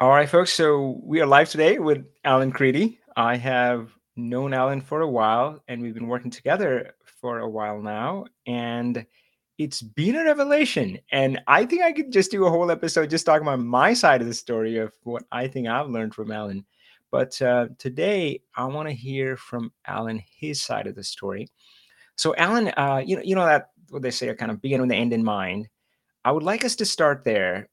All right, folks. So we are live today with Alan Creedy. I have known Alan for a while, and we've been working together for a while now. And it's been a revelation. And I think I could just do a whole episode just talking about my side of the story of what I think I've learned from Alan. But uh, today, I want to hear from Alan his side of the story. So, Alan, uh, you know, you know that what they say, kind of begin with the end in mind. I would like us to start there.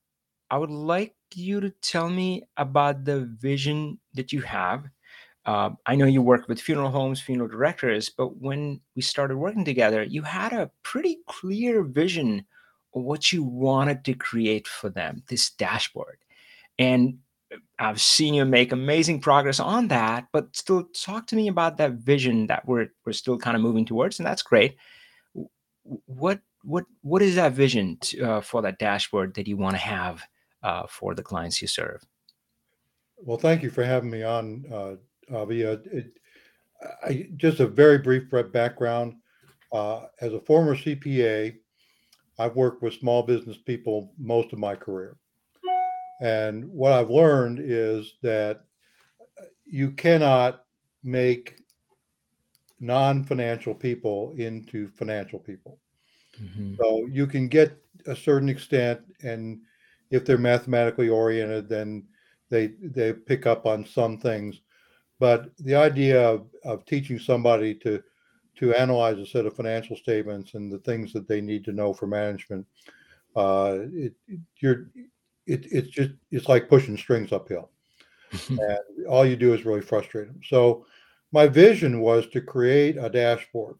I would like you to tell me about the vision that you have. Uh, I know you work with funeral homes, funeral directors, but when we started working together, you had a pretty clear vision of what you wanted to create for them, this dashboard. And uh, I've seen you make amazing progress on that, but still talk to me about that vision that we're we're still kind of moving towards, and that's great. What what what is that vision to, uh, for that dashboard that you want to have uh, for the clients you serve. Well, thank you for having me on, uh, Avi. Uh, it, I, just a very brief background. Uh, as a former CPA, I've worked with small business people most of my career. And what I've learned is that you cannot make non financial people into financial people. Mm-hmm. So you can get a certain extent and if they're mathematically oriented, then they they pick up on some things. But the idea of, of teaching somebody to to analyze a set of financial statements and the things that they need to know for management, uh, it, it you're it, it's just it's like pushing strings uphill, and all you do is really frustrate them. So my vision was to create a dashboard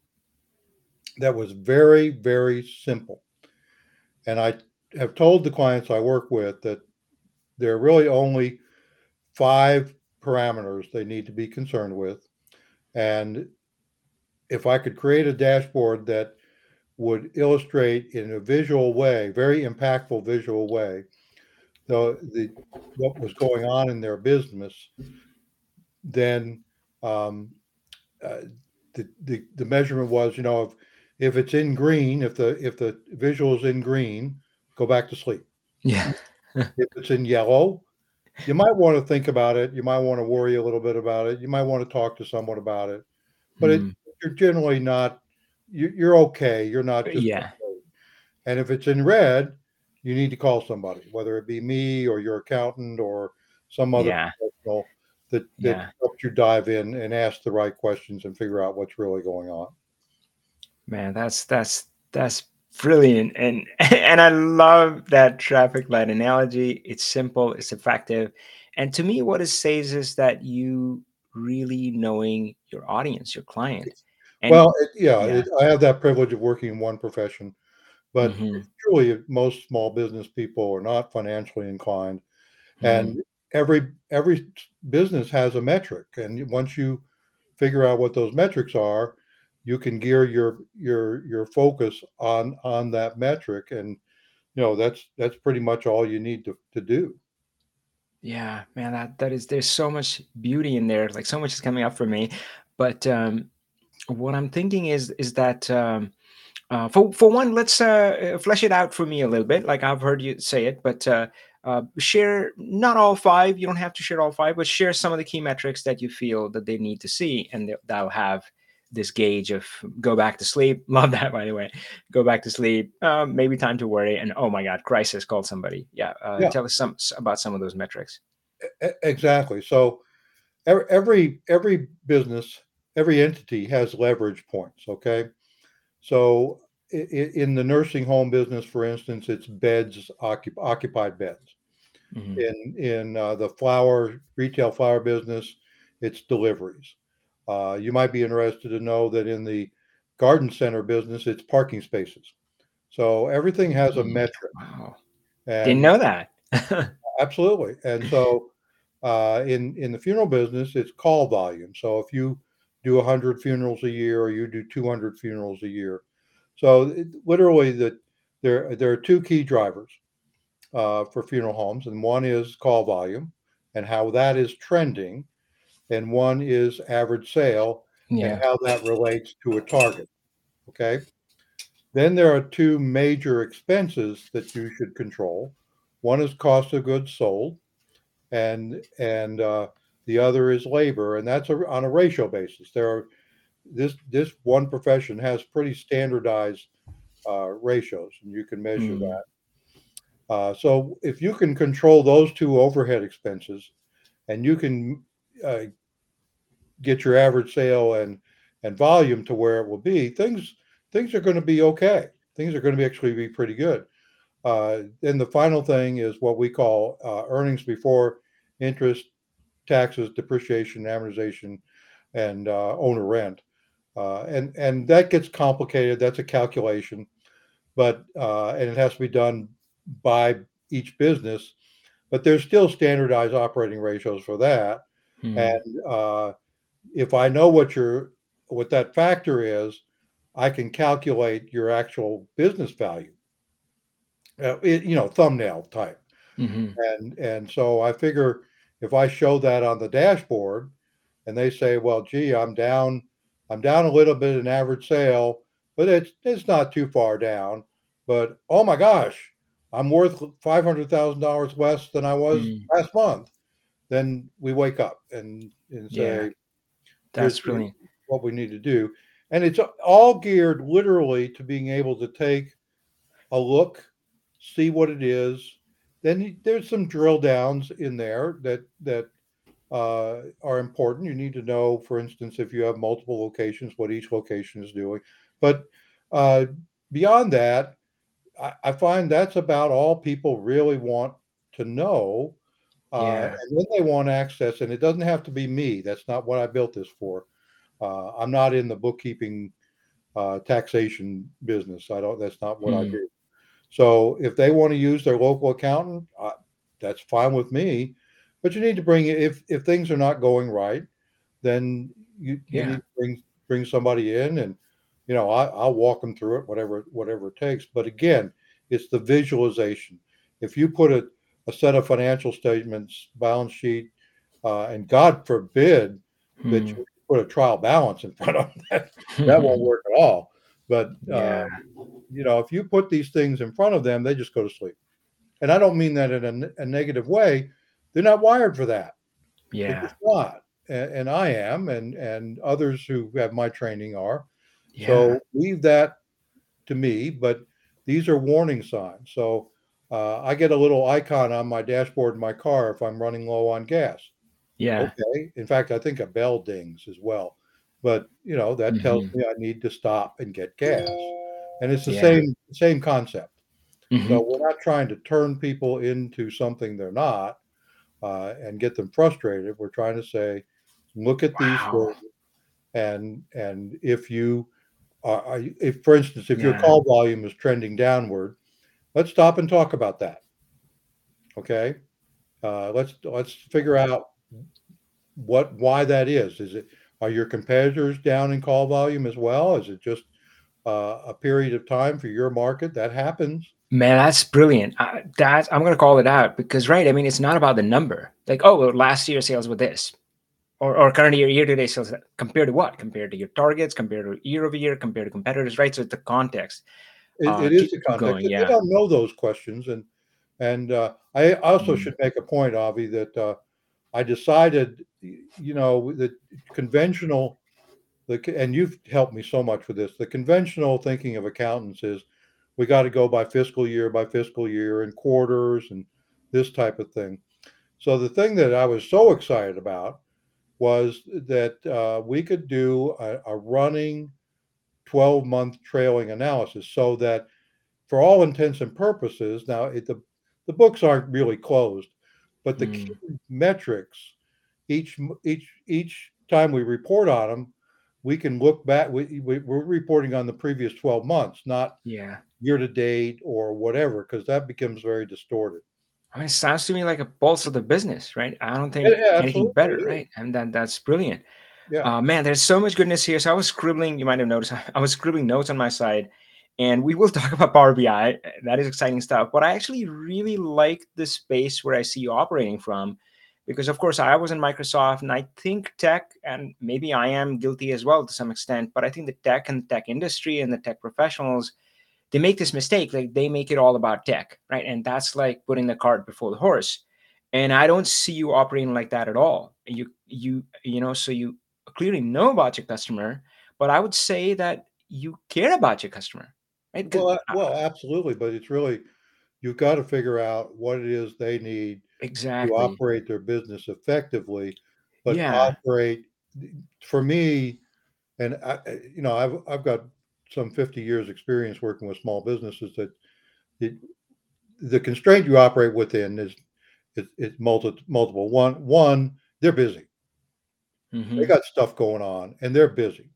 that was very very simple, and I have told the clients I work with that there are really only five parameters they need to be concerned with. And if I could create a dashboard that would illustrate in a visual way, very impactful visual way, the, the what was going on in their business, then um, uh, the, the the measurement was, you know, if if it's in green, if the if the visual is in green, go back to sleep. Yeah. if it's in yellow, you might want to think about it. You might want to worry a little bit about it. You might want to talk to someone about it. But mm. it, you're generally not, you, are okay. You're not. Yeah. And if it's in red, you need to call somebody, whether it be me or your accountant or some other yeah. professional that, that yeah. helps you dive in and ask the right questions and figure out what's really going on. Man, that's that's that's brilliant and and i love that traffic light analogy it's simple it's effective and to me what it says is that you really knowing your audience your client and, well it, yeah, yeah. It, i have that privilege of working in one profession but mm-hmm. truly most small business people are not financially inclined mm-hmm. and every every business has a metric and once you figure out what those metrics are you can gear your your your focus on on that metric and you know that's that's pretty much all you need to, to do. Yeah man that that is there's so much beauty in there like so much is coming up for me. But um what i'm thinking is is that um uh, for for one let's uh flesh it out for me a little bit like i've heard you say it but uh uh, share not all five you don't have to share all five but share some of the key metrics that you feel that they need to see and that'll have this gauge of go back to sleep. Love that, by the way. Go back to sleep. Uh, maybe time to worry. And oh my God, crisis. Called somebody. Yeah, uh, yeah. Tell us some about some of those metrics. Exactly. So every every business, every entity has leverage points. Okay, so in the nursing home business, for instance, it's beds, occupied beds. Mm-hmm. In in uh, the flower retail flower business, it's deliveries. Uh, you might be interested to know that in the garden center business, it's parking spaces. So everything has a mm, metric. Wow. And Didn't know that. absolutely. And so uh, in in the funeral business, it's call volume. So if you do 100 funerals a year or you do 200 funerals a year, so it, literally that there there are two key drivers uh, for funeral homes, and one is call volume and how that is trending, and one is average sale yeah. and how that relates to a target. Okay. Then there are two major expenses that you should control. One is cost of goods sold, and and uh, the other is labor, and that's a, on a ratio basis. There are this this one profession has pretty standardized uh, ratios, and you can measure mm. that. Uh, so if you can control those two overhead expenses, and you can uh, get your average sale and and volume to where it will be, things things are going to be okay. Things are going to be actually be pretty good. Uh, and the final thing is what we call uh, earnings before interest, taxes, depreciation, amortization, and uh, owner rent. Uh, and and that gets complicated. That's a calculation, but uh, and it has to be done by each business. But there's still standardized operating ratios for that. Hmm. And uh, if I know what your what that factor is, I can calculate your actual business value. Uh, it, you know, thumbnail type. Mm-hmm. And and so I figure if I show that on the dashboard, and they say, well, gee, I'm down I'm down a little bit in average sale, but it's it's not too far down. But oh my gosh, I'm worth five hundred thousand dollars less than I was mm. last month. Then we wake up and, and say, that's really what we need to do. And it's all geared literally to being able to take a look, see what it is. Then there's some drill downs in there that that uh, are important. You need to know, for instance, if you have multiple locations, what each location is doing. But uh, beyond that, I, I, find that's about all people really want to know. Uh, yeah. And then they want access, and it doesn't have to be me. That's not what I built this for. Uh, I'm not in the bookkeeping uh, taxation business. I don't. That's not what mm. I hmm. do. So if they want to use their local accountant, uh, that's fine with me but you need to bring if if things are not going right, then you, you need to bring bring somebody in and you know I, I'll walk them through it, whatever whatever it takes. But again, it's the visualization. If you put a, a set of financial statements, balance sheet, uh, and God forbid hmm. that you put a trial balance in front of that, that won't work at all. But uh, you know, if you put these things in front of them, they just go to sleep. And I don't mean that in a, a negative way. They're not wired for that. Yeah. not. And, and, I am, and and others who have my training are. Yeah. So leave that to me. But these are warning signs. So uh, I get a little icon on my dashboard in my car if I'm running low on gas. Yeah. Okay. In fact, I think a bell dings as well. But you know that mm-hmm. tells me I need to stop and get gas, and it's the yeah. same same concept. Mm-hmm. So we're not trying to turn people into something they're not uh, and get them frustrated. We're trying to say, look at wow. these and and if you are, if for instance, if yeah. your call volume is trending downward, let's stop and talk about that. Okay, uh, let's let's figure out what why that is. Is it are your competitors down in call volume as well? Is it just uh, a period of time for your market that happens? Man, that's brilliant. Uh, that I'm gonna call it out because, right? I mean, it's not about the number. Like, oh, well, last year sales were this, or or current year year to date sales compared to what? Compared to your targets, compared to year over year, compared to competitors, right? So it's the context. It, uh, it is the context. Going, yeah. They don't know those questions, and and uh, I also mm. should make a point, Avi, that uh, I decided, you know, the conventional, the and you've helped me so much with this. The conventional thinking of accountants is we got to go by fiscal year by fiscal year and quarters and this type of thing. So the thing that I was so excited about was that uh, we could do a, a running 12 month trailing analysis so that for all intents and purposes now it, the, the books aren't really closed but the mm. key metrics each each each time we report on them we can look back we, we, we're reporting on the previous 12 months not yeah year to date or whatever, because that becomes very distorted. I mean, it sounds to me like a pulse of the business, right? I don't think yeah, anything better, right? And that that's brilliant. Yeah. Uh, man, there's so much goodness here. So I was scribbling. You might have noticed I was scribbling notes on my side, and we will talk about Power BI. That is exciting stuff. But I actually really like the space where I see you operating from, because of course I was in Microsoft, and I think tech, and maybe I am guilty as well to some extent. But I think the tech and the tech industry and the tech professionals they make this mistake like they make it all about tech right and that's like putting the cart before the horse and I don't see you operating like that at all. You you you know, so you clearly know about your customer, but I would say that you care about your customer, right? Well, I well, absolutely, but it's really you've got to figure out what it is they need exactly to operate their business effectively, but Yeah. operate for me, and I, you know, I've I've got some 50 years experience working with small businesses that it, the constraint you operate within is is, is multi, multiple. One one they're busy. They Mhm. got stuff going on and they're busy.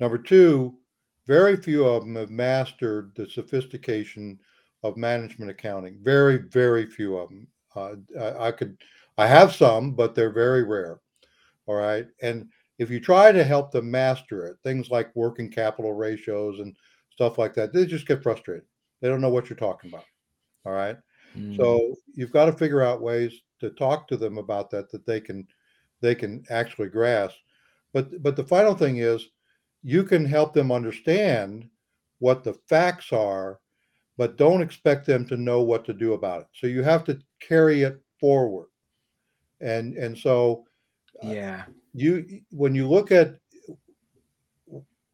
Number two, very few of them have mastered the sophistication of management accounting. Very, very few of them. Uh, I, I could, I have some, but they're very rare. All right. And if you try to help them master it, things like working capital ratios and stuff like that, they just get frustrated. They don't know what you're talking about. All right. Mm. So you've got to figure out ways to talk to them about that that they can they can actually grasp. But but the final thing is you can help them understand what the facts are, but don't expect them to know what to do about it. So you have to carry it forward. And and so uh, Yeah. you when you look at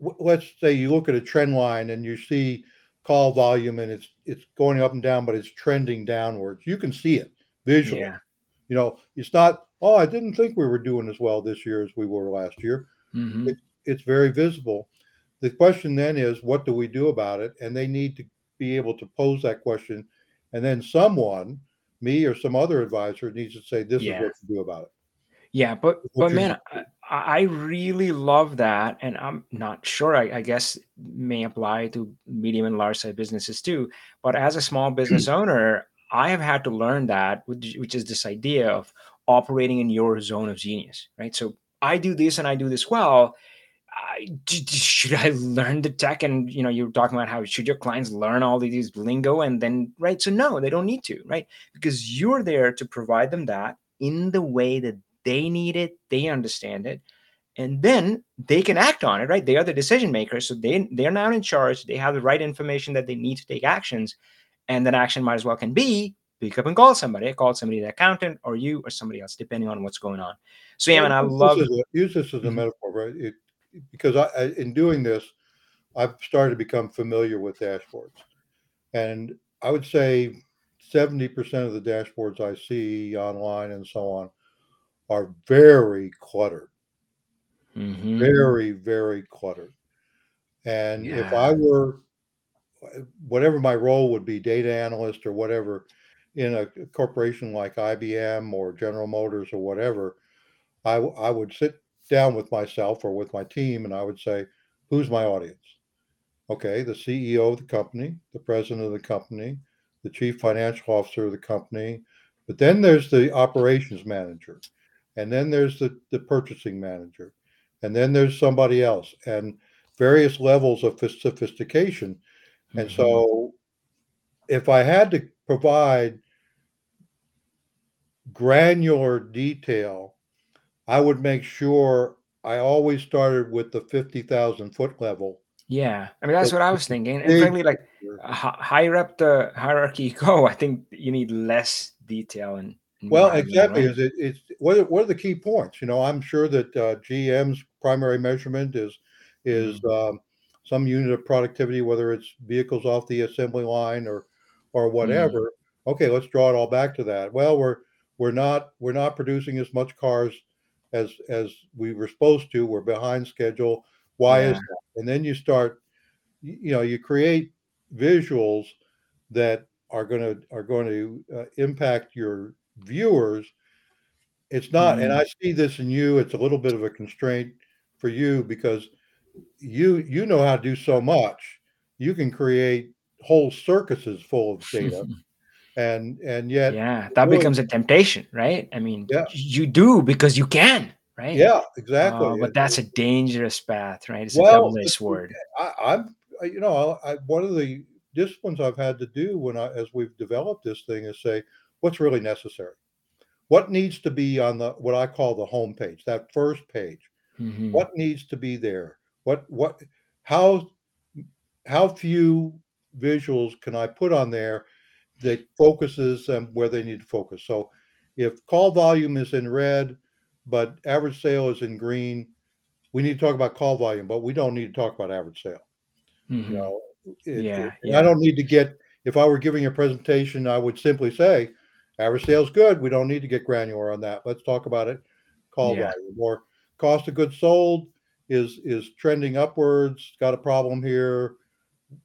let's say you look at a trend line and you see call volume and it's it's going up and down, but it's trending downwards. You can see it visually. Yeah. You know, it's not, oh, I didn't think we were doing as well this year as we were last year. It, Mhm. it's very visible. The question then is, what do we do about it? And they need to be able to pose that question. And then someone, me or some other advisor, needs to say, this is what to do about it. Yeah, but What but man, I. I really love that, and I'm not sure. I, I guess may apply to medium and large size businesses too. But as a small business owner, I have had to learn that, which, which is this idea of operating in your zone of genius, right? So I do this and I do this well. I, should I learn the tech? And you know, you're talking about how should your clients learn all of these lingo and then right? So no, they don't need to, right? Because you're there to provide them that in the way that they need it, they understand it, and then they can act on it, right? They are the decision makers, so they they're now in charge. They have the right information that they need to take actions, and that action might as well can be pick up and call somebody, call somebody, the accountant, or you, or somebody else, depending on what's going on. So yeah, man, I this love. as a, use this as a metaphor, right? It, because I, I, in doing this, I've started to become familiar with dashboards. And I would say 70% of the dashboards I see online and so on are very cluttered, Mhm. very, very cluttered. And if I were, whatever my role would be, data analyst or whatever, in a corporation like IBM or General Motors or whatever, I, I would sit down with myself or with my team and I would say, who's my audience? Okay, the CEO of the company, the president of the company, the chief financial officer of the company, but then there's the operations manager, and then there's the, the purchasing manager, and then there's somebody else, and various levels of sophistication. And Mhm. so, if I had to provide granular detail, I would make sure I always started with the 50,000 foot level. Yeah. I mean, that's what I was thinking. And frankly, like higher up the hierarchy you go, I think you need less detail and Well, exactly. right? Is it? It's what? Are, what are the key points? You know, I'm sure that uh, GM's primary measurement is is Mm. um, some unit of productivity, whether it's vehicles off the assembly line or or Mm. whatever. Okay, let's draw it all back to that. Well, we're we're not we're not producing as much cars as as we were supposed to. We're behind schedule. Why is that? And then you start, you know, you create visuals that are going to are going to uh, impact your viewers it's not and Mm. i see this in you it's a little bit of a constraint for you because you you know how to do so much you can create whole circuses full of data and and yet Yeah, that really becomes a temptation, right? I mean, yeah you do because you can, right? yeah exactly Uh, but that's a dangerous path, right? It's a double-edged sword. I, i'm you know I, one of the disciplines i've had to do when i as we've developed this thing is say what's really necessary what needs to be on the what I call the home page, that first page? Mhm. What needs to be there? What what how how few visuals can I put on there that focuses them where they need to focus? So if call volume is in red, but average sale is in green, we need to talk about call volume, but we don't need to talk about average sale. Mhm. You know, it- Yeah, it- yeah. I don't need to get, if I were giving a presentation, I would simply say, average sales good. We don't need to get granular on that. Let's talk about it. Call Yeah. volume or cost of goods sold is, is trending upwards, got a problem here.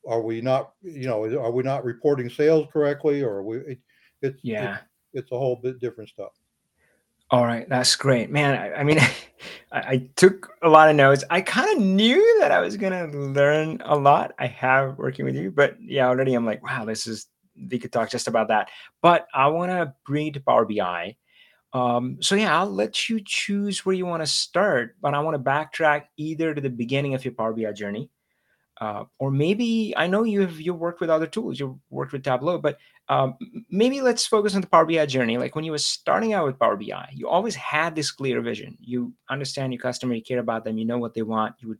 Are we not, you know, are we not reporting sales correctly or are we, it, it's, Yeah. it's, it's a whole bit different stuff. All right, that's great, man. I, I mean, I, I took a lot of notes. I kind of knew that I was gonna learn a lot. I have working with you, but yeah, already I'm like, wow, this is we could talk just about that. But I want to bring to Power BI. Um, so yeah, I'll let you choose where you want to start, but I want to backtrack either to the beginning of your Power BI journey, uh, or maybe I know you've you worked with other tools. You worked with Tableau, but um, maybe let's focus on the Power BI journey. Like when you were starting out with Power BI, you always had this clear vision. You understand your customer, you care about them, you know what they want. You would,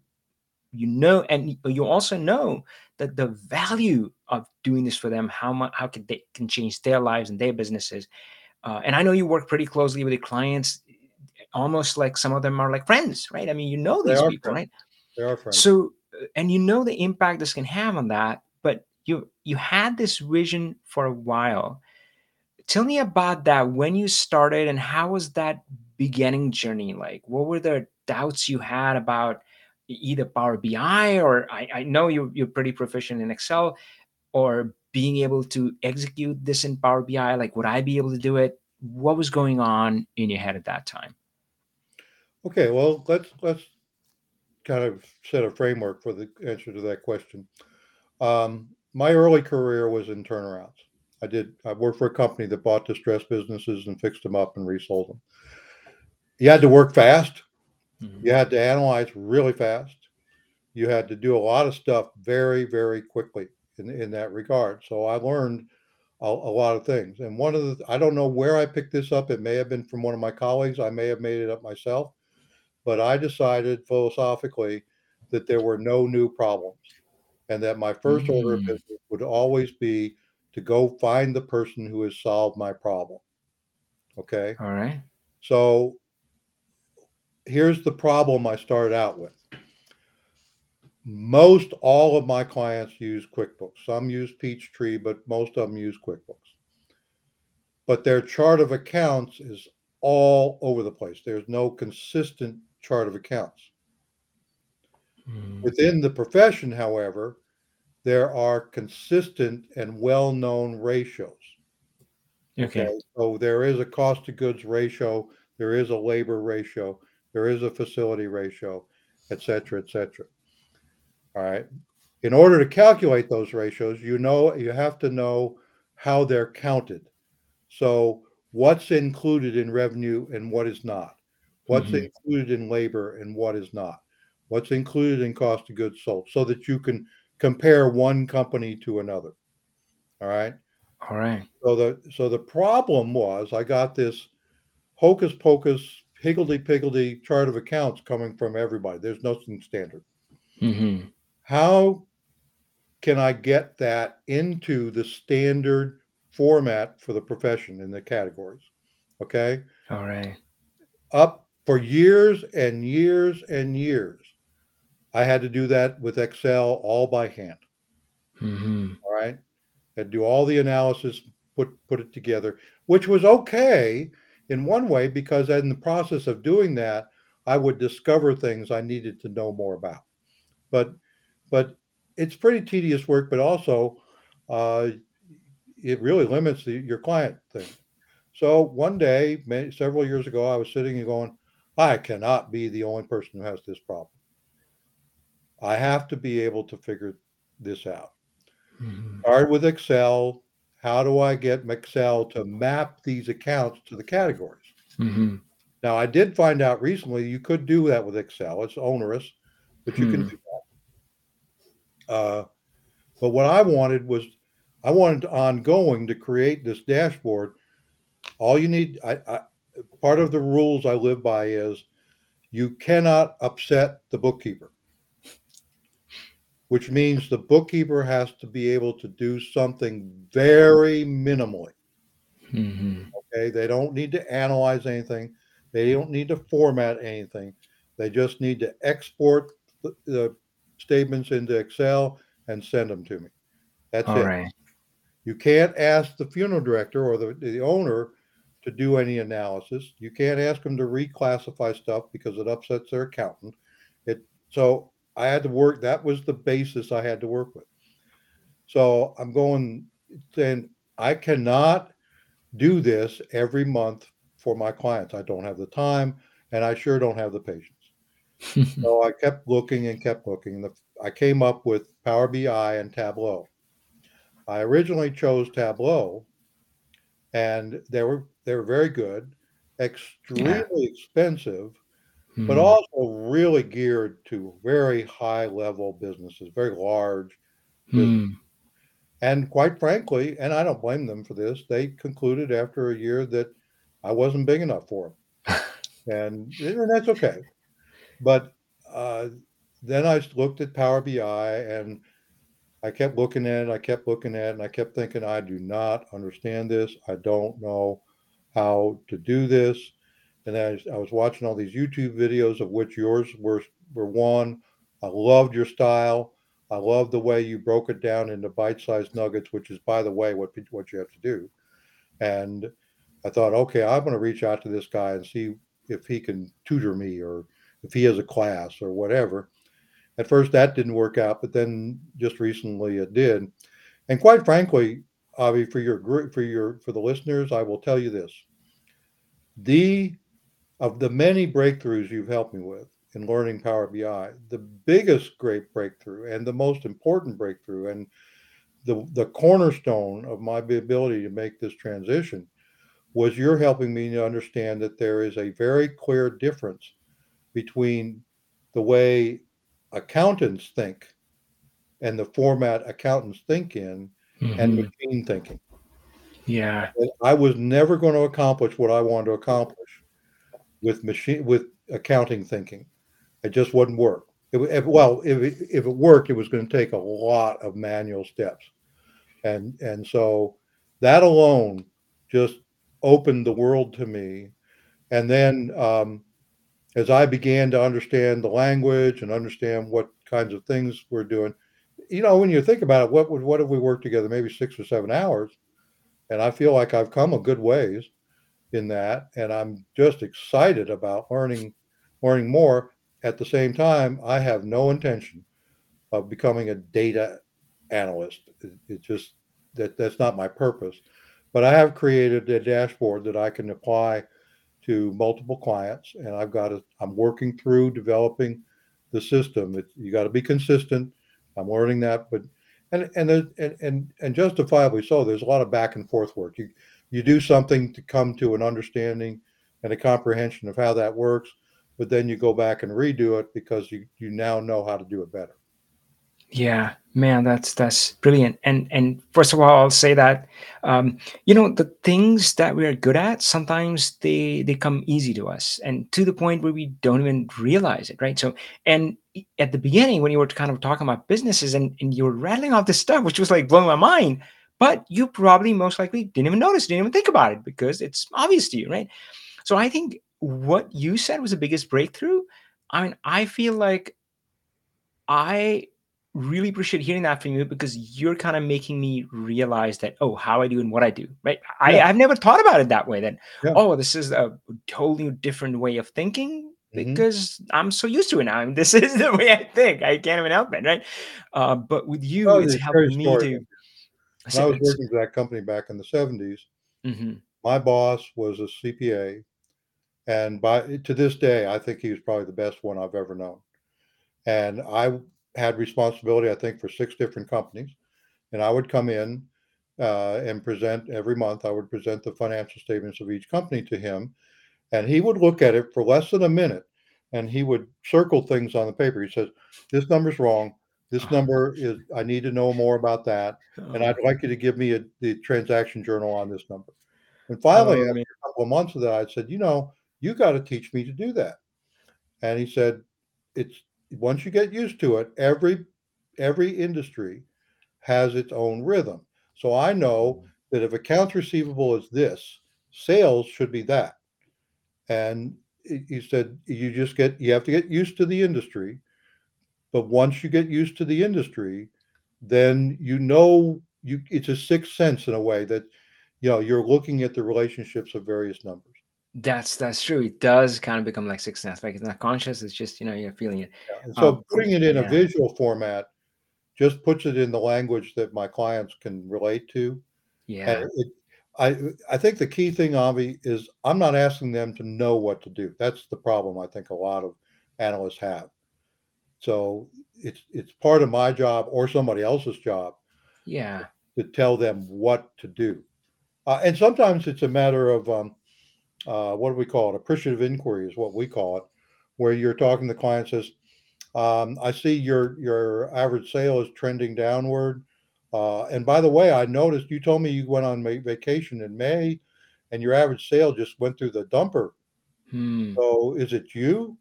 you know, and you also know that the value of doing this for them, how much, how can they can change their lives and their businesses. Uh, and I know you work pretty closely with your clients, almost like some of them are like friends, right? I mean, you know these people, friends. right? They are friends. So, and you know the impact this can have on that, but you you had this vision for a while. Tell me about that when you started and how was that beginning journey like? What were the doubts you had about either Power BI or I, I know you're, you're pretty proficient in Excel or being able to execute this in Power BI? Like, would I be able to do it? What was going on in your head at that time? Okay, well, let's let's kind of set a framework for the answer to that question. Um, my early career was in turnarounds. I did. I worked for a company that bought distressed businesses and fixed them up and resold them. You had to work fast. Mhm. You had to analyze really fast. You had to do a lot of stuff very, very quickly in in that regard. So I learned a, a lot of things. And one of the I don't know where I picked this up. It may have been from one of my colleagues. I may have made it up myself but I decided philosophically that there were no new problems and that my first order of Mm. business would always be to go find the person who has solved my problem. Okay. All right. So here's the problem I started out with. Most all of my clients use QuickBooks. Some use Peachtree, but most of them use QuickBooks. But their chart of accounts is all over the place. There's no consistent chart of accounts. Mm. Within the profession, however, there are consistent and well-known ratios. Okay. So there is a cost of goods ratio, there is a labor ratio, there is a facility ratio, et cetera, et cetera. All right. In order to calculate those ratios, you know you have to know how they're counted. So what's included in revenue and what is not? What's Mhm. included in labor and what is not? What's included in cost of goods sold so that you can compare one company to another. All right. All right. So the so the problem was I got this hocus pocus higgledy piggledy chart of accounts coming from everybody. There's nothing standard. Mm-hmm. How can I get that into the standard format for the profession in the categories? Okay. All right. Up for years and years and years. I had to do that with Excel all by hand. Mm-hmm. all right and do all the analysis put put it together which was okay in one way because in the process of doing that i would discover things i needed to know more about but but it's pretty tedious work but also uh, it really limits the, your client thing so one day many, several years ago i was sitting and going i cannot be the only person who has this problem i have to be able to figure this out Mm-hmm. Start with Excel. How do I get Excel to map these accounts to the categories? Mm-hmm. Now, I did find out recently you could do that with Excel. It's onerous, but you can Hmm. do that. Uh, but what I wanted was I wanted ongoing to create this dashboard. All you need, I, I part of the rules I live by is you cannot upset the bookkeeper, which means the bookkeeper has to be able to do something very minimally. Mm-hmm. Okay, they don't need to analyze anything. They don't need to format anything. They just need to export the, the statements into Excel and send them to me. That's All it. right. You can't ask the funeral director or the, the owner to do any analysis. You can't ask them to reclassify stuff because it upsets their accountant. It so I had to work. That was the basis I had to work with. So I'm going saying I cannot do this every month for my clients. I don't have the time, and I sure don't have the patience. so I kept looking and kept looking. I came up with Power BI and Tableau. I originally chose Tableau, and they were they were very good, extremely yeah. expensive, mm-hmm. but also really geared to very high level businesses, very large. Mm. And quite frankly, and I don't blame them for this, they concluded after a year that I wasn't big enough for them, and, and that's okay. But uh, then I looked at Power BI and I kept looking at it, I kept looking at it, and I kept thinking, I do not understand this. I don't know how to do this. And I, I was watching all these YouTube videos, of which yours were, were one. I loved your style. I love the way you broke it down into bite-sized nuggets, which is, by the way, what what you have to do. And I thought, okay, I'm going to reach out to this guy and see if he can tutor me or if he has a class or whatever. At first, that didn't work out, but then just recently it did. And quite frankly, Avi, for your group, for your for the listeners, I will tell you this: the of the many breakthroughs you've helped me with in learning Power BI, the biggest great breakthrough and the most important breakthrough, and the the cornerstone of my ability to make this transition was you're helping me to understand that there is a very clear difference between the way accountants think and the format accountants think in mm-hmm. and machine thinking. Yeah. And I was never going to accomplish what I wanted to accomplish with machine with accounting thinking. It just wouldn't work. It, if, well, if it, if it worked, it was going to take a lot of manual steps, and and so that alone just opened the world to me. And then um, as I began to understand the language and understand what kinds of things we're doing, you know, when you think about it, what would what have we worked together? Maybe six or seven hours, and I feel like I've come a good ways in that, and I'm just excited about learning learning more. At the same time, I have no intention of becoming a data analyst. It, it just that that's not my purpose. But I have created a dashboard that I can apply to multiple clients, and I've got to. I'm working through developing the system. It, you got to be consistent. I'm learning that, but and and and and and justifiably so. There's a lot of back and forth work. You you do something to come to an understanding and a comprehension of how that works, but then you go back and redo it because you you now know how to do it better. Yeah, man, that's that's brilliant. And and first of all, I'll say that um, you know the things that we are good at sometimes they they come easy to us, and to the point where we don't even realize it, right? So, and at the beginning when you were kind of talking about businesses and and you were rattling off this stuff, which was like blowing my mind, but you probably most likely didn't even notice, didn't even think about it because it's obvious to you, right? So I think what you said was the biggest breakthrough. I mean, I feel like I really appreciate hearing that from you because you're kind of making me realize that oh how i do and what i do right I, i've never thought about it that way then yeah. oh this is a totally different way of thinking mm-hmm. because i'm so used to it now I mean, this is the way i think i can't even help it right uh, but with you oh, it's helping me to when I was working for that company back in the 70s, mm-hmm. my boss was a CPA. And by to this day, I think he was probably the best one I've ever known. And I had responsibility, I think, for six different companies. And I would come in uh, and present every month, I would present the financial statements of each company to him. And he would look at it for less than a minute and he would circle things on the paper. He says, This number's wrong. This number is, I need to know more about that. And I'd like you to give me a, the transaction journal on this number. And finally, oh, after a couple of months of that, I said, You know, you got to teach me to do that. And he said, It's once you get used to it, every every industry has its own rhythm. So I know that if accounts receivable is this, sales should be that. And he said, you just get, you have to get used to the industry. But once you get used to the industry, then you know you it's a sixth sense in a way that you know you're looking at the relationships of various numbers. That's that's true. It does kind of become like sixth sense. Like it's not conscious. It's just you know you're feeling it. Yeah. so um, putting it in yeah. a visual format just puts it in the language that my clients can relate to. Yeah. It, I I think the key thing, Avi, is I'm not asking them to know what to do. That's the problem I think a lot of analysts have. So it's it's part of my job or somebody else's job. Yeah. To tell them what to do, uh, and sometimes it's a matter of um, uh, what do we call it? Appreciative inquiry is what we call it, where you're talking to the client says, um, "I see your your average sale is trending downward." Uh, and by the way, I noticed you told me you went on vacation in May, and your average sale just went through the dumper. Hmm. So is it you?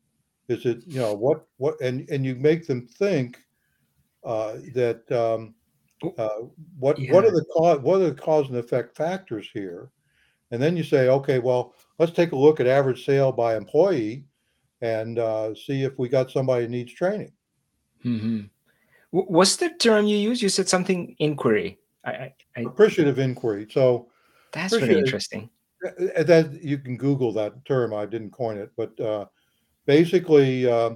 Is it you know what what and and you make them think uh, that um, uh, what yeah. what are the cause what are the cause and effect factors here, and then you say okay well let's take a look at average sale by employee and uh, see if we got somebody who needs training. Mm-hmm. What's the term you use? You said something inquiry. I, I, appreciative inquiry. So that's very interesting. That you can Google that term. I didn't coin it, but uh, basically, uh,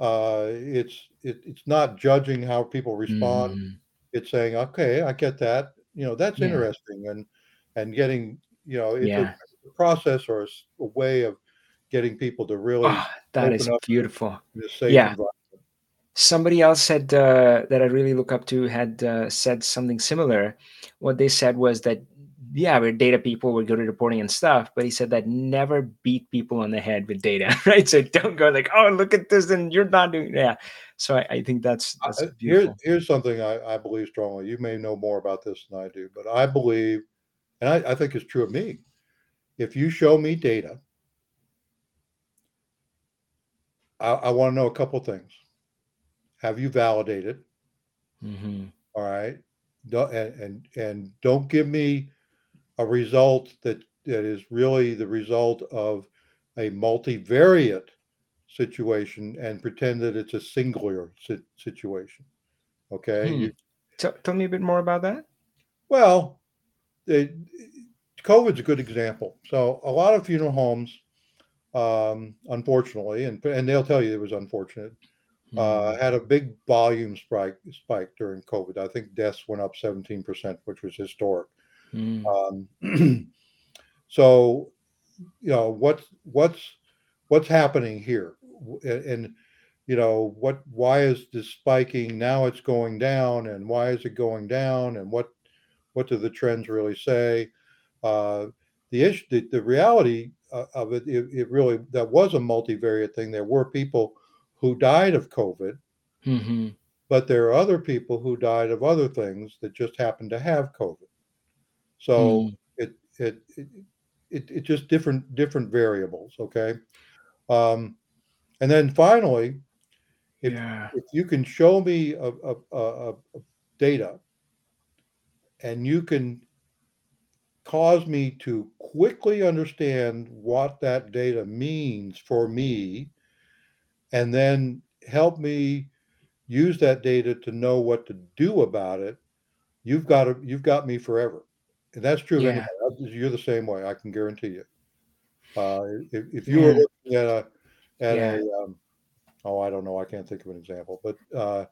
uh, it's it, it's not judging how people respond. Mm. It's saying, okay, I get that. You know, that's yeah. interesting, and and getting you know, it's yeah. a, process or a, a, way of getting people to really. Oh, that is beautiful. Yeah somebody else said uh, that I really look up to had uh, said something similar. What they said was that yeah, we're data people, we're good at reporting and stuff, but he said that never beat people on the head with data, right? So don't go like, oh, look at this, and you're not doing yeah. So I, I think that's that's uh, here's here's something I, I believe strongly. You may know more about this than I do, but I believe, and I, I think it's true of me. If you show me data, I, I want to know a couple things have you validated? Mm-hmm. All right. Don't, and, and and don't give me a result that that is really the result of a multivariate situation and pretend that it's a singular si- situation. Okay. Hmm. You, T- tell me a bit more about that. Well, it, COVID's a good example. So a lot of funeral homes, um, unfortunately, and and they'll tell you it was unfortunate, uh, hmm. had a big volume spike spike during COVID. I think deaths went up 17%, which was historic. Mm. Um, so, you know, what's what's what's happening here, and, and, you know what? Why is this spiking now? It's going down, and why is it going down? And what what do the trends really say? Uh, the issue, the, the reality uh, of it, it, it really that was a multivariate thing. There were people who died of COVID, mm-hmm. but there are other people who died of other things that just happened to have COVID. So mm. it, it, it it it just different different variables. Okay, um, and then finally, if yeah. if you can show me a, a, a, a data, and you can cause me to quickly understand what that data means for me and then help me use that data to know what to do about it, you've got to, you've got me forever. And that's true yeah. You're the same way. I can guarantee you. Uh, if, if you yeah. were looking at a, at yeah. a, um, oh, I don't know. I can't think of an example, but uh,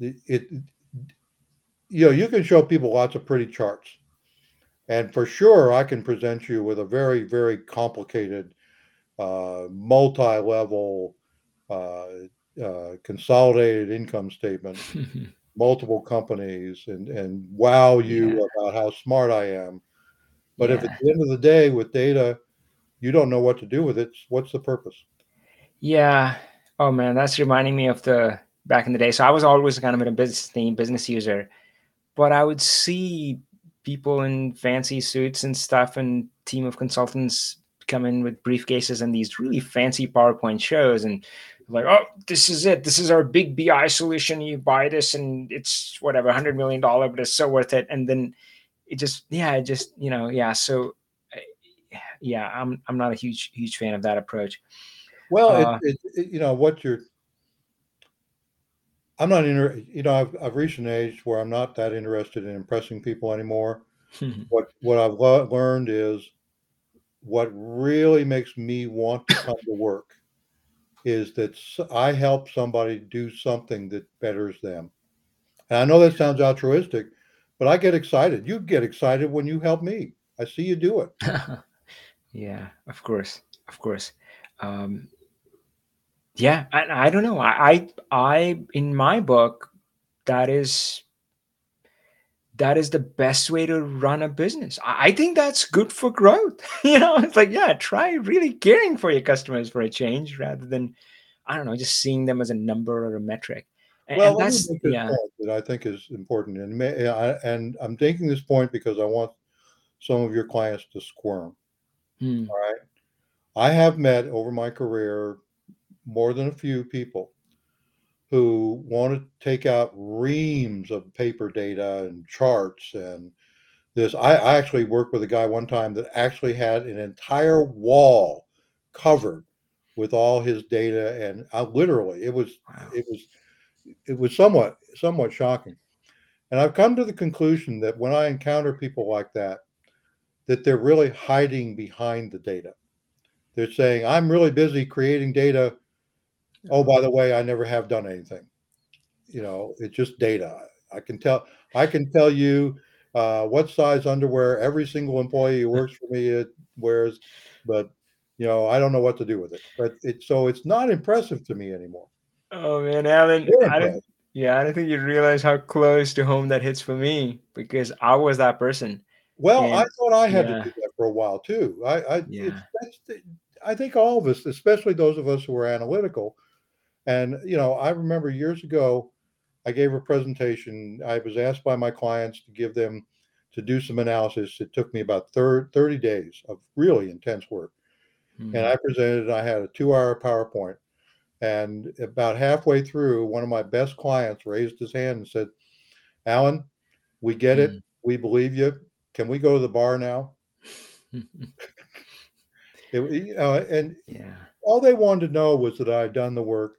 it, it, you know, you can show people lots of pretty charts. And for sure, I can present you with a very, very complicated, uh, multi level uh, uh, consolidated income statement, multiple companies, and and wow you yeah. about how smart I am. But yeah. if at the end of the day, with data, you don't know what to do with it, what's the purpose? Yeah. Oh man, that's reminding me of the back in the day. So I was always kind of in a business team, business user, but I would see people in fancy suits and stuff and team of consultants come in with briefcases and these really fancy PowerPoint shows and like, oh, this is it. This is our big BI solution. You buy this and it's whatever, hundred million dollar, but it's so worth it. And then it just, yeah, it just, you know, yeah. So yeah, I'm I'm not a huge huge fan of that approach. Well, Uh, it, it- you know what you're. I'm not inter. You know, I've I've reached an age where I'm not that interested in impressing people anymore. What what I've le- learned is what really makes me want to come to work is that I help somebody do something that betters them. And I know that sounds altruistic, but I get excited. You get excited when you help me. I see you do it. yeah, of course, of course. Um, yeah, I, I don't know. I, I I in my book, that is that is the best way to run a business. I, I think that's good for growth. you know, it's like yeah, try really caring for your customers for a change rather than I don't know, just seeing them as a number or a metric. And, Well, and that's yeah. point that I think is important, and may, I, and I'm taking this point because I want some of your clients to squirm. Hmm. All right, I have met over my career more than a few people who want to take out reams of paper data and charts and this. I, I actually worked with a guy one time that actually had an entire wall covered with all his data, and I literally it was Wow. it was it was somewhat somewhat shocking. And I've come to the conclusion that when I encounter people like that, that they're really hiding behind the data. They're saying, I'm really busy creating data. Oh, by the way, I never have done anything. You know, it's just data. I can tell I can tell you uh, what size underwear every single employee who works for me it wears, but you know, I don't know what to do with it. But it so it's not impressive to me anymore. Oh man, Alan, I don't yeah, I don't think you realize how close to home that hits for me because I was that person. Well, I thought I had to do that for a while too. I, I it's yeah. I think all of us, especially those of us who are analytical, and you know, I remember years ago, I gave a presentation. I was asked by my clients to give them to do some analysis. It took me about thir- 30 days of really intense work. And Mm. I presented, I had a two hour PowerPoint. And about halfway through, one of my best clients raised his hand and said, Alan, we get it. Mm. We believe you. Can we go to the bar now? It, you know, and Yeah. all they wanted to know was that I had done the work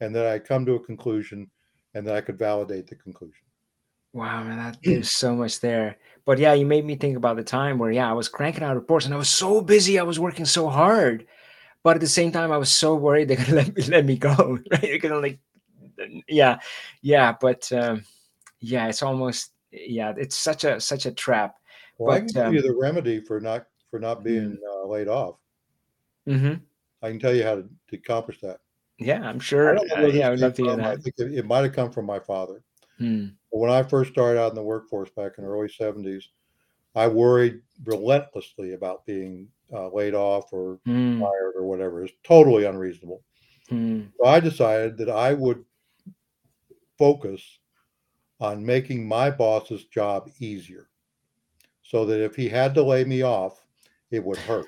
and that I come to a conclusion and that I could validate the conclusion. Wow, man, that there's so much there. But yeah, you made me think about the time where yeah, I was cranking out reports and I was so busy, I was working so hard. But at the same time, I was so worried they're gonna let me let me go, right? They're gonna like yeah, yeah, but um yeah, it's almost yeah, it's such a such a trap. Well, I But can give you um the remedy for not for not being mm, uh, laid off. mhm. I can tell you how to, to accomplish that. Yeah, I'm I sure. don't know yeah, I would love to hear from. I think it, it might have come from my father. Hmm. When I first started out in the workforce back in the early 70s, I worried relentlessly about being uh, laid off or Hmm. fired or whatever. It's totally unreasonable. Hmm. So I decided that I would focus on making my boss's job easier so that if he had to lay me off, it would hurt.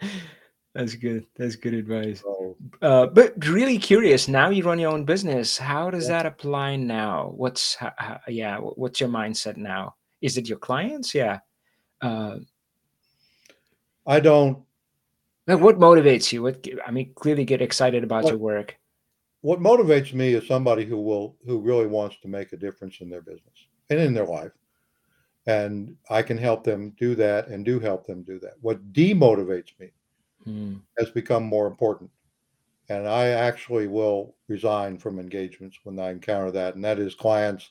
That's good. That's good advice. Uh, but really curious. Now you run your own business. How does yeah, that apply now? What's yeah? What's your mindset now? Is it your clients? Yeah. Uh, I don't. what motivates you? What I mean, clearly get excited about What your work. what motivates me is somebody who will who really wants to make a difference in their business and in their life, and I can help them do that and do help them do that. What demotivates me Hmm. has become more important, and I actually will resign from engagements when I encounter that, and that is clients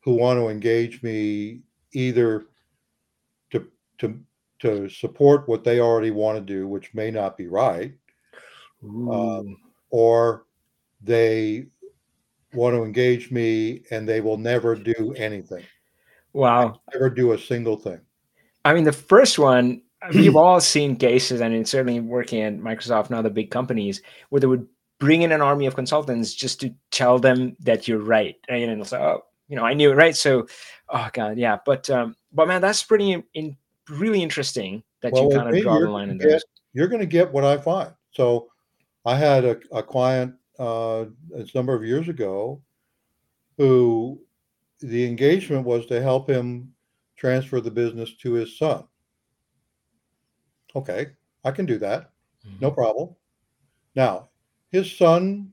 who want to engage me either to to to support what they already want to do, which may not be right, Ooh. or they want to engage me and they will never do anything, Wow. never do a single thing. I mean, the first one, we've all seen cases, and it's certainly working at Microsoft and other big companies where they would bring in an army of consultants just to tell them that you're right. And it's like, oh, you know, I knew it, right? So, oh god, yeah. But um, but man, that's pretty in, really interesting that Well, you kind of draw the line in those. you're going to get what I find. So, I had a, a client uh, a number of years ago who the engagement was to help him transfer the business to his son. Okay, I can do that. Mm-hmm. No problem. Now, his son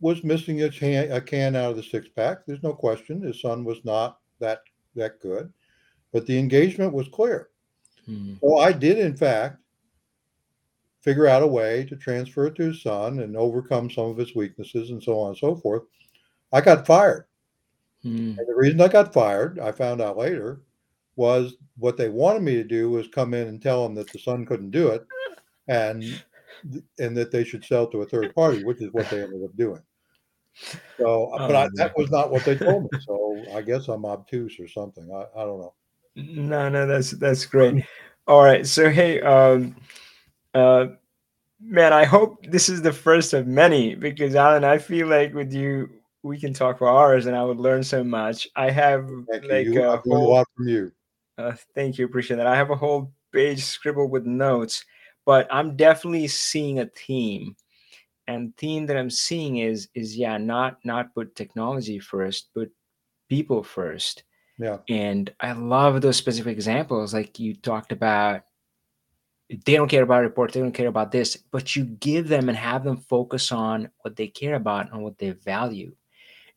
was missing a can, a can out of the six pack. There's no question. His son was not that that good, but the engagement was clear. Hmm. Well, I did, in fact, figure out a way to transfer it to his son and overcome some of his weaknesses and so on and so forth. I got fired. Hmm. And the reason I got fired, I found out later, was what they wanted me to do was come in and tell them that the son couldn't do it and and that they should sell to a third party, which is what they ended up doing. So, oh, but I, that was not what they told me. So I guess I'm obtuse or something. I, I don't know. No, no, that's that's great. All right. So hey, um, uh, man, I hope this is the first of many because Alan, I feel like with you we can talk for hours and I would learn so much. I have thank like you. a, whole, a lot from you. Uh, thank you, appreciate that. I have a whole page scribbled with notes, but I'm definitely seeing a theme. And theme that i'm seeing is is yeah not not put technology first but people first. Yeah. And i love those specific examples like you talked about they don't care about reports they don't care about this but you give them and have them focus on what they care about and what they value.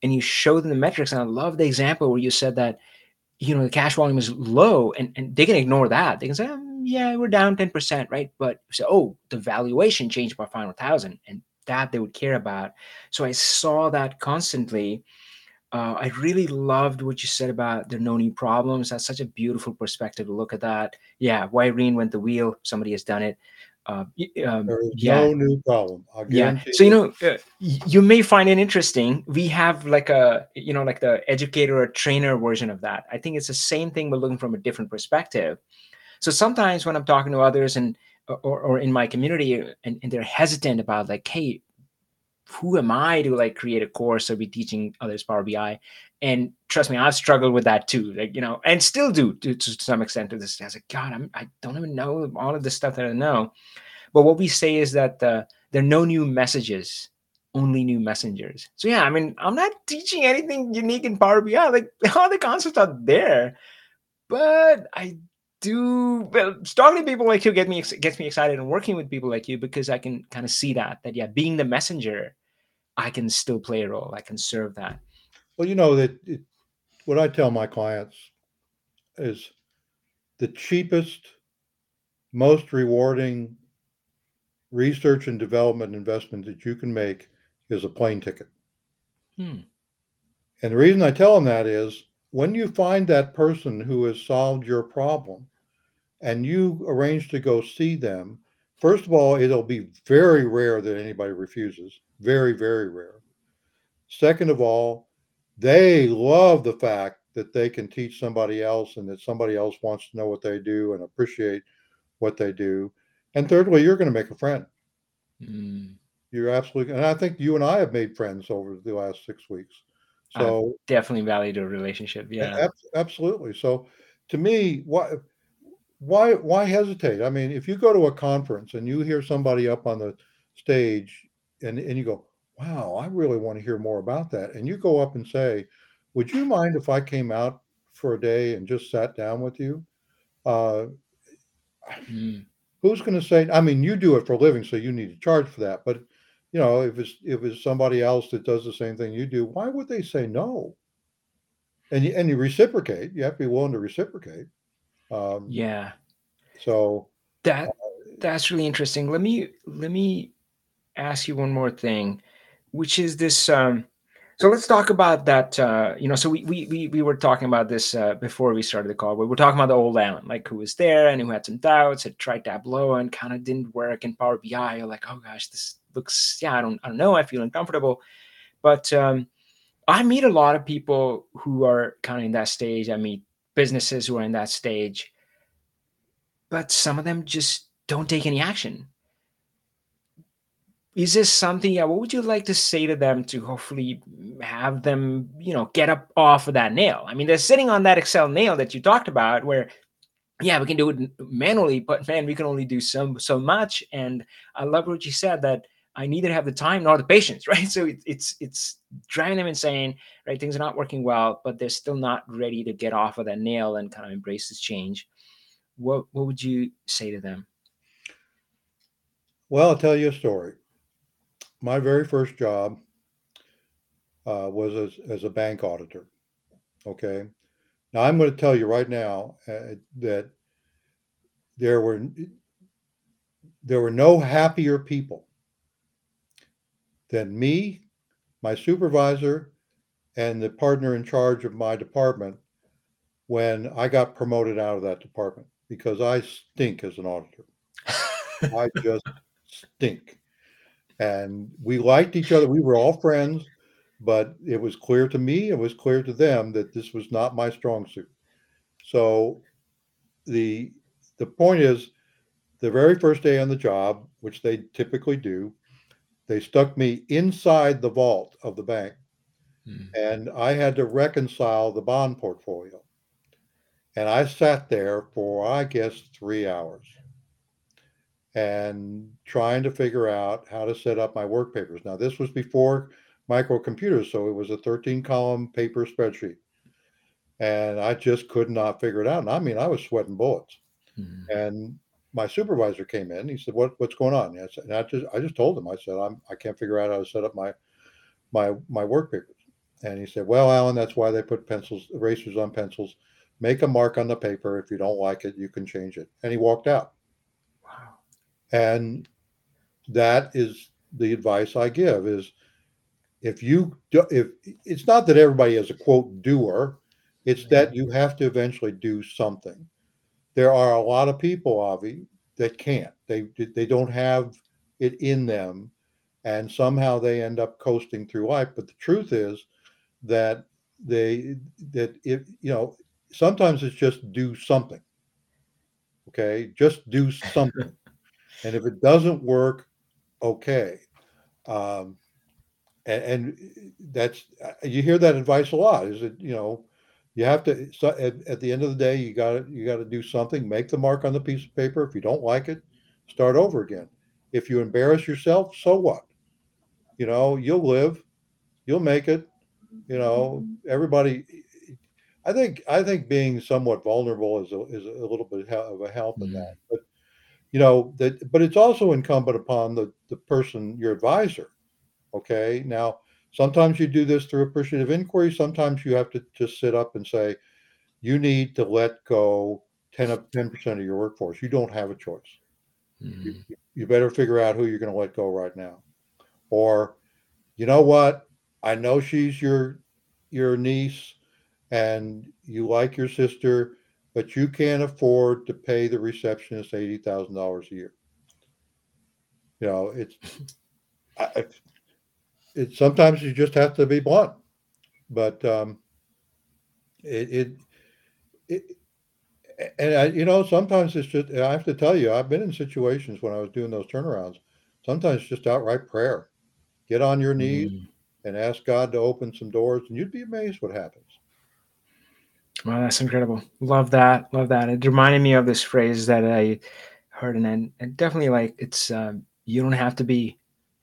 And you show them the metrics and i love the example where you said that you know the cash volume is low and, and they can ignore that they can say um, yeah we're down 10% right but so oh the valuation changed by 500000 and that they would care about. So I saw that constantly. Uh, I really loved what you said about are no new problems. That's such a beautiful perspective to look at that. Yeah, why reinvent the wheel? Somebody has done it. Uh, um, yeah. no new problem. yeah. So you know, uh, you may find it interesting. We have like a you know like the educator or trainer version of that. I think it's the same thing, but looking from a different perspective. So sometimes when I'm talking to others and or, or in my community and, and they're hesitant about like hey who am i to like create a course or be teaching others power bi and trust me i've struggled with that too like you know and still do to, to some extent to this day. i was like god I'm, i don't even know all of the stuff that i know. But what we say is that uh, there are no new messages only new messengers. So yeah i mean i'm not teaching anything unique in power bi like all the concepts are there. But i do well talking to people like you get me gets me excited and working with people like you because i can kind of see that that yeah being the messenger i can still play a role i can serve that well you know that it, what i tell my clients is the cheapest most rewarding research and development investment that you can make is a plane ticket hmm. and the reason i tell them that is when you find that person who has solved your problem and you arrange to go see them, first of all, it'll be very rare that anybody refuses. Very, very rare. Second of all, they love the fact that they can teach somebody else and that somebody else wants to know what they do and appreciate what they do. And thirdly, you're going to make a friend. Mm. You're absolutely, and I think you and I have made friends over the last six weeks. So I've definitely valued a relationship. Yeah, absolutely. So to me, what why why hesitate? I mean, if you go to a conference and you hear somebody up on the stage and, and you go, wow, I really want to hear more about that. And you go up and say, would you mind if I came out for a day and just sat down with you? Uh, mm. Who's going to say? I mean, you do it for a living, so you need to charge for that. But you know, if it's if it's somebody else that does the same thing you do, why would they say no? And you, and you reciprocate. You have to be willing to reciprocate. Um, yeah. So that uh, that's really interesting. Let me let me ask you one more thing, which is this. Um, so let's talk about that. Uh, you know, so we we we, we were talking about this uh, before we started the call. We were talking about the old Alan, like who was there and who had some doubts, had tried Tableau and kind of didn't work in Power BI. You're like, oh gosh, this looks yeah, I don't I don't know, I feel uncomfortable. But um, I meet a lot of people who are kind of in that stage. I meet businesses who are in that stage but some of them just don't take any action is this something yeah what would you like to say to them to hopefully have them you know get up off of that nail i mean they're sitting on that excel nail that you talked about where yeah we can do it manually but man we can only do so so much and i love what you said that I neither have the time nor the patience, right? So it, it's it's driving them insane, right? Things are not working well, but they're still not ready to get off of that nail and kind of embrace this change. what what would you say to them? Well, I'll tell you a story. My very first job uh, was as, as a bank auditor. Okay. Now, I'm going to tell you right now uh, that there were there were no happier people than me, my supervisor, and the partner in charge of my department when I got promoted out of that department because I stink as an auditor. I just stink. And we liked each other. We were all friends, but it was clear to me, it was clear to them that this was not my strong suit. So the the point is the very first day on the job, which they typically do, they stuck me inside the vault of the bank hmm. and I had to reconcile the bond portfolio. And I sat there for, I guess, three hours and trying to figure out how to set up my work papers. Now, this was before microcomputers, so it was a 13 column paper spreadsheet. And I just could not figure it out. And I mean, I was sweating bullets. Mm-hmm. And my supervisor came in. He said, "What what's going on?" And I, said, and I just I just told him. I said, "I'm I can't figure out how to set up my my my work papers." And he said, "Well, Alan, that's why they put pencils erasers on pencils. Make a mark on the paper. If you don't like it, you can change it." And he walked out. And that is the advice I give: is if you do, if it's not that everybody is a quote doer, it's that you have to eventually do something there are a lot of people, Avi, that can't. They they don't have it in them, and somehow they end up coasting through life. But the truth is that they that if you know sometimes it's just do something. Okay, just do something, and if it doesn't work, okay. Um, and, and that's you hear that advice a lot. Is it you know you have to so at, at the end of the day you got to you got to do something make the mark on the piece of paper if you don't like it start over again if you embarrass yourself so what you know you'll live you'll make it you know everybody i think i think being somewhat vulnerable is a, is a little bit of a help in that but you know that but it's also incumbent upon the the person your advisor okay now Sometimes you do this through appreciative inquiry. Sometimes you have to just sit up and say, you need to let go 10 of 10% of your workforce. You don't have a choice. Mm-hmm. You, you better figure out who you're going to let go right now. Or, you know what? I know she's your your niece and you like your sister, but you can't afford to pay the receptionist eighty thousand dollars a year. You know, it's I, it sometimes you just have to be blunt, but um, it, it, it and I, you know, sometimes it's just I have to tell you, I've been in situations when I was doing those turnarounds. Sometimes just outright prayer, get on your knees mm. and ask God to open some doors, and you'd be amazed what happens. Wow, that's incredible. Love that. Love that. It reminded me of this phrase that I heard, and I, definitely like it's uh, you don't have to be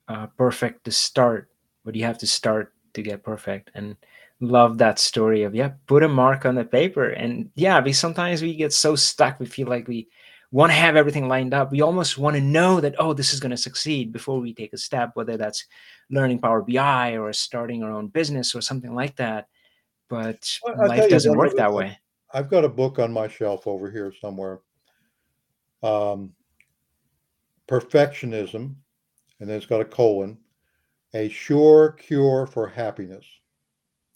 uh, perfect to start but you have to start to get perfect and love that story of yeah put a mark on the paper and yeah we sometimes we get so stuck we feel like we want to have everything lined up we almost want to know that oh this is going to succeed before we take a step whether that's learning power bi or starting our own business or something like that but well, life doesn't work that way i've got a book on my shelf over here somewhere um perfectionism and then it's got a colon a sure cure for happiness.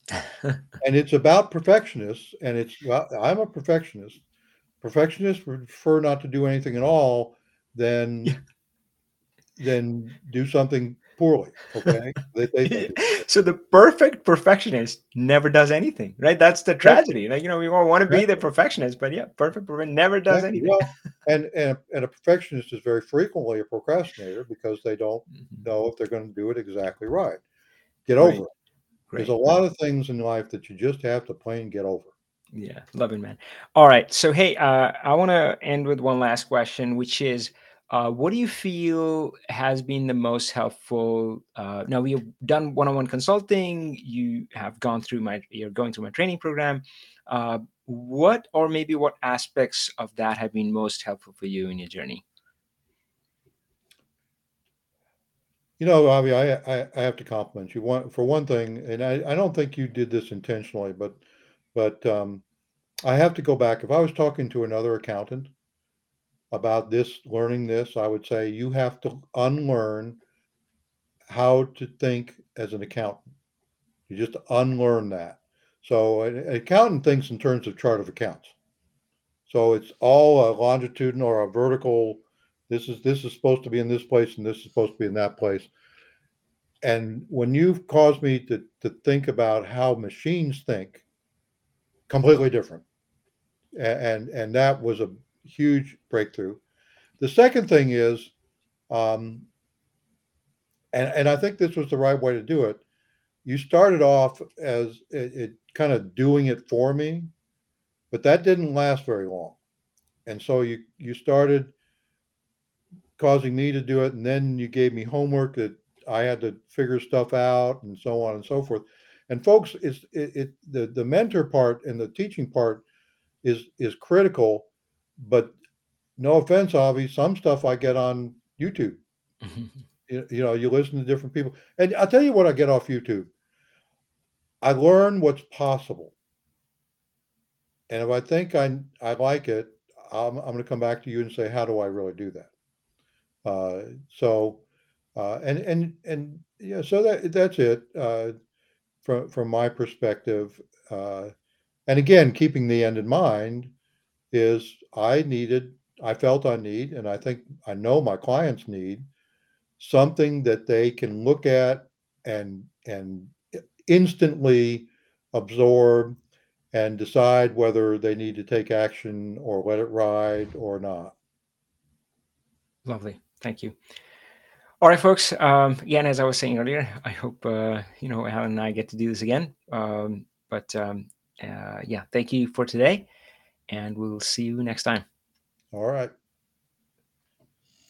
and it's about perfectionists, and it's well, I'm a perfectionist. Perfectionists prefer not to do anything at all than than do something poorly. Okay. they, they, so the perfect perfectionist never does anything, right? That's the tragedy. Like, you know, we all want to be the perfectionist, but yeah, perfect never does anything. Well, and, and, and a perfectionist is very frequently a procrastinator because they don't mm-hmm. know if they're going to do it exactly right. Get over it. Great. There's a lot of things in life that you just have to plain get over. Yeah, loving man. All right. So, hey, uh, I want to end with one last question, which is uh, what do you feel has been the most helpful? Uh, now we've done one-on-one consulting. You have gone through my, you're going through my training program. Uh, what or maybe what aspects of that have been most helpful for you in your journey? You know, Avi, I, I, I have to compliment you. One for one thing, and I, I don't think you did this intentionally, but but um, I have to go back. If I was talking to another accountant about this, learning this, I would say you have to unlearn how to think as an accountant. You just unlearn that. So an accountant thinks in terms of chart of accounts. So it's all a longitudinal or a vertical this is this is supposed to be in this place and this is supposed to be in that place. And when you've caused me to to think about how machines think, completely different. And and that was a huge breakthrough. The second thing is, um, and and I think this was the right way to do it. You started off as it, it kind of doing it for me, but that didn't last very long. And so you you started causing me to do it. And then you gave me homework that I had to figure stuff out and so on and so forth. And folks, it's it, it the the mentor part and the teaching part is is critical, but no offense, Avi, some stuff I get on YouTube. you, you know, you listen to different people, and I'll tell you what I get off YouTube. I learn what's possible, and if I think I I like it, I'm, I'm going to come back to you and say, how do I really do that? Uh, so, uh, and and and yeah, so that that's it uh, from from my perspective. Uh, and again, keeping the end in mind is I needed, I felt I need, and I think I know my clients need something that they can look at and and instantly absorb and decide whether they need to take action or let it ride or not. Lovely. Thank you. All right, folks. Um, again, as I was saying earlier, I hope uh, you know Alan and I get to do this again. Um, but um, uh, yeah, thank you for today, and we'll see you next time. All right.